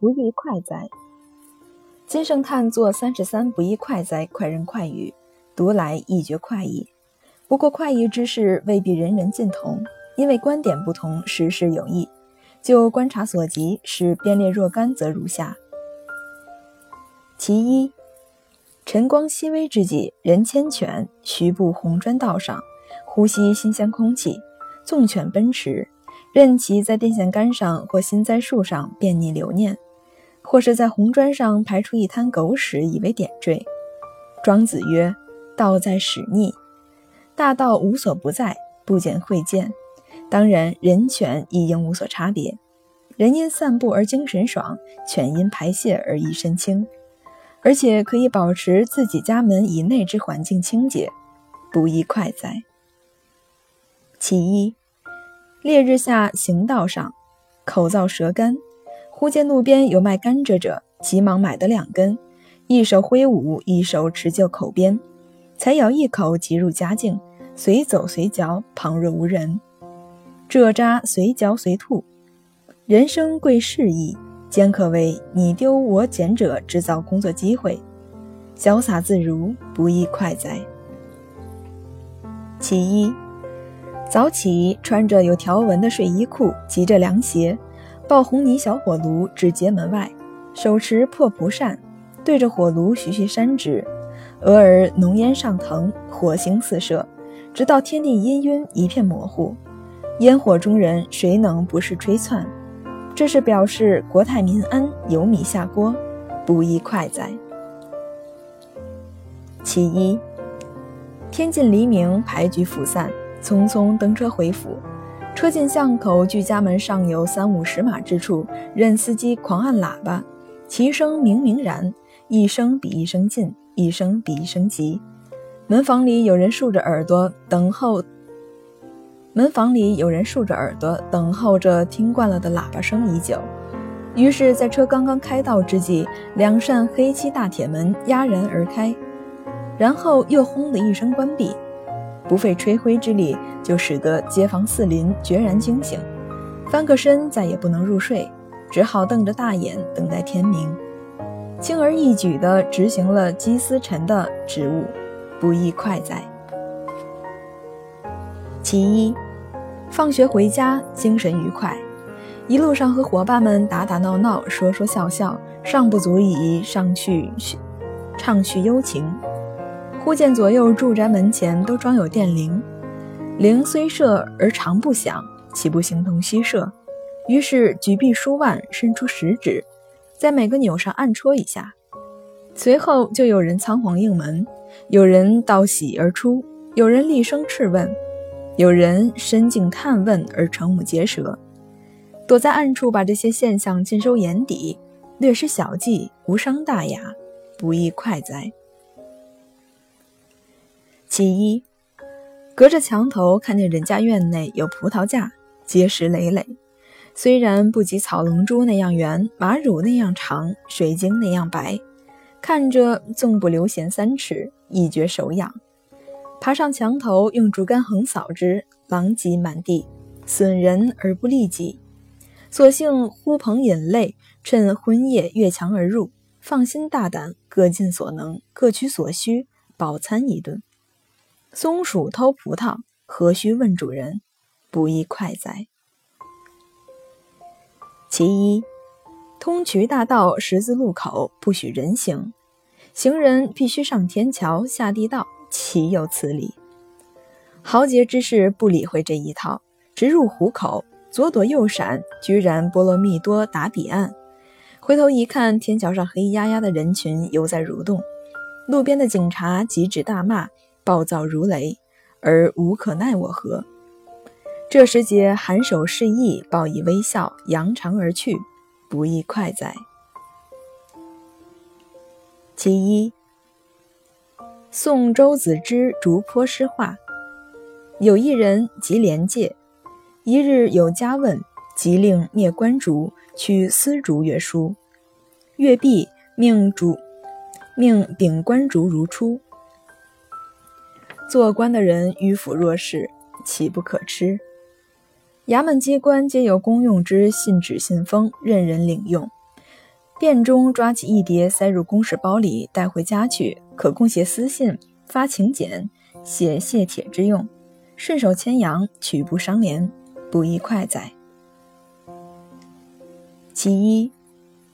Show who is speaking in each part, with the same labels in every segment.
Speaker 1: 不亦快哉！金圣叹作三十三不亦快哉，快人快语，读来亦觉快意。不过快意之事未必人人尽同，因为观点不同，时事有异。就观察所及，使编列若干，则如下：其一，晨光熹微之际，人牵犬，徐步红砖道上，呼吸新鲜空气，纵犬奔驰。任其在电线杆上或新栽树上便溺留念，或是在红砖上排出一滩狗屎以为点缀。庄子曰：“道在使逆，大道无所不在，不减会见。当然，人犬亦应无所差别。人因散步而精神爽，犬因排泄而一身轻，而且可以保持自己家门以内之环境清洁，不亦快哉？其一。”烈日下行道上，口燥舌干，忽见路边有卖甘蔗者，急忙买得两根，一手挥舞，一手持就口边，才咬一口，即入佳境，随走随嚼，旁若无人。蔗渣随嚼随吐，人生贵适意，兼可为你丢我捡者制造工作机会，潇洒自如，不亦快哉？其一。早起，穿着有条纹的睡衣裤，及着凉鞋，抱红泥小火炉至街门外，手持破蒲扇，对着火炉徐徐扇之，俄而浓烟上腾，火星四射，直到天地氤氲，一片模糊。烟火中人，谁能不是吹窜？这是表示国泰民安，有米下锅，不亦快哉？其一，天近黎明，牌局复散。匆匆登车回府，车进巷口，距家门尚有三五十码之处，任司机狂按喇叭，其声明明然，一声比一声近，一声比一声急。门房里有人竖着耳朵等候，门房里有人竖着耳朵等候着听惯了的喇叭声已久，于是，在车刚刚开到之际，两扇黑漆大铁门压然而开，然后又轰的一声关闭。不费吹灰之力，就使得街坊四邻决然惊醒，翻个身再也不能入睡，只好瞪着大眼等待天明，轻而易举地执行了积司晨的职务，不亦快哉？其一，放学回家，精神愉快，一路上和伙伴们打打闹闹，说说笑笑，尚不足以上去畅叙幽情。忽见左右住宅门前都装有电铃，铃虽设而常不响，岂不形同虚设？于是举臂舒腕，伸出食指，在每个钮上按戳一下，随后就有人仓皇应门，有人道喜而出，有人厉声斥问，有人深静探问而瞠目结舌。躲在暗处把这些现象尽收眼底，略施小计，无伤大雅，不亦快哉？其一，隔着墙头看见人家院内有葡萄架，结实累累。虽然不及草龙珠那样圆，马乳那样长，水晶那样白，看着纵不流涎三尺，一觉手痒。爬上墙头，用竹竿横扫之，狼藉满地，损人而不利己。索性呼朋引类，趁昏夜越墙而入，放心大胆，各尽所能，各取所需，饱餐一顿。松鼠偷葡萄，何须问主人？不亦快哉？其一，通衢大道十字路口不许人行，行人必须上天桥下地道，岂有此理？豪杰之士不理会这一套，直入虎口，左躲右闪，居然波罗蜜多达彼岸。回头一看，天桥上黑压压的人群犹在蠕动，路边的警察急指大骂。暴躁如雷，而无可奈我何。这时节颔首示意，报以微笑，扬长而去，不亦快哉？其一，宋周子之竹坡诗画。有一人即廉介，一日有家问，即令灭官竹，取丝竹阅书。阅毕，命主命秉官竹如初。做官的人迂腐弱势，岂不可吃？衙门机关皆有公用之信纸信封，任人领用。便中抓起一叠，塞入公事包里，带回家去，可供写私信、发请柬、写谢帖之用。顺手牵羊，取不伤廉，不亦快哉？其一，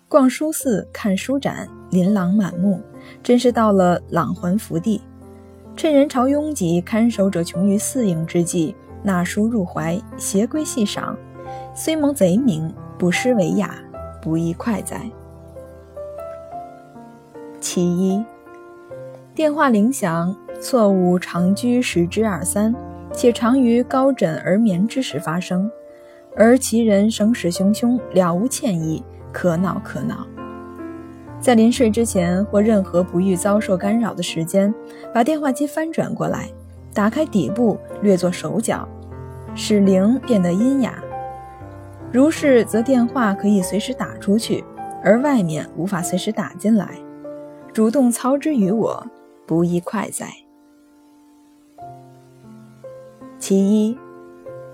Speaker 1: 逛书肆，看书展，琳琅满目，真是到了朗魂福地。趁人潮拥挤，看守者穷于四应之际，纳书入怀，携归细赏，虽蒙贼名，不失为雅，不亦快哉？其一，电话铃响，错误常居十之二三，且常于高枕而眠之时发生。而其人声势汹汹，了无歉意，可恼可恼。在临睡之前或任何不欲遭受干扰的时间，把电话机翻转过来，打开底部，略作手脚，使铃变得阴哑。如是，则电话可以随时打出去，而外面无法随时打进来。主动操之于我，不亦快哉？其一。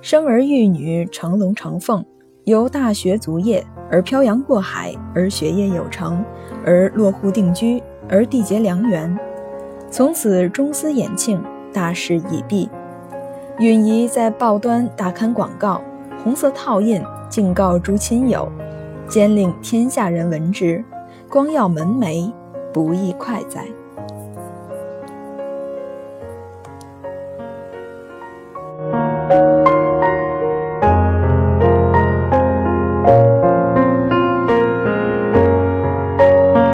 Speaker 1: 生儿育女，成龙成凤，由大学卒业，而漂洋过海，而学业有成，而落户定居，而缔结良缘，从此中思衍庆，大势已毕。允仪在报端大刊广告，红色套印，敬告诸亲友，兼令天下人闻之，光耀门楣，不亦快哉？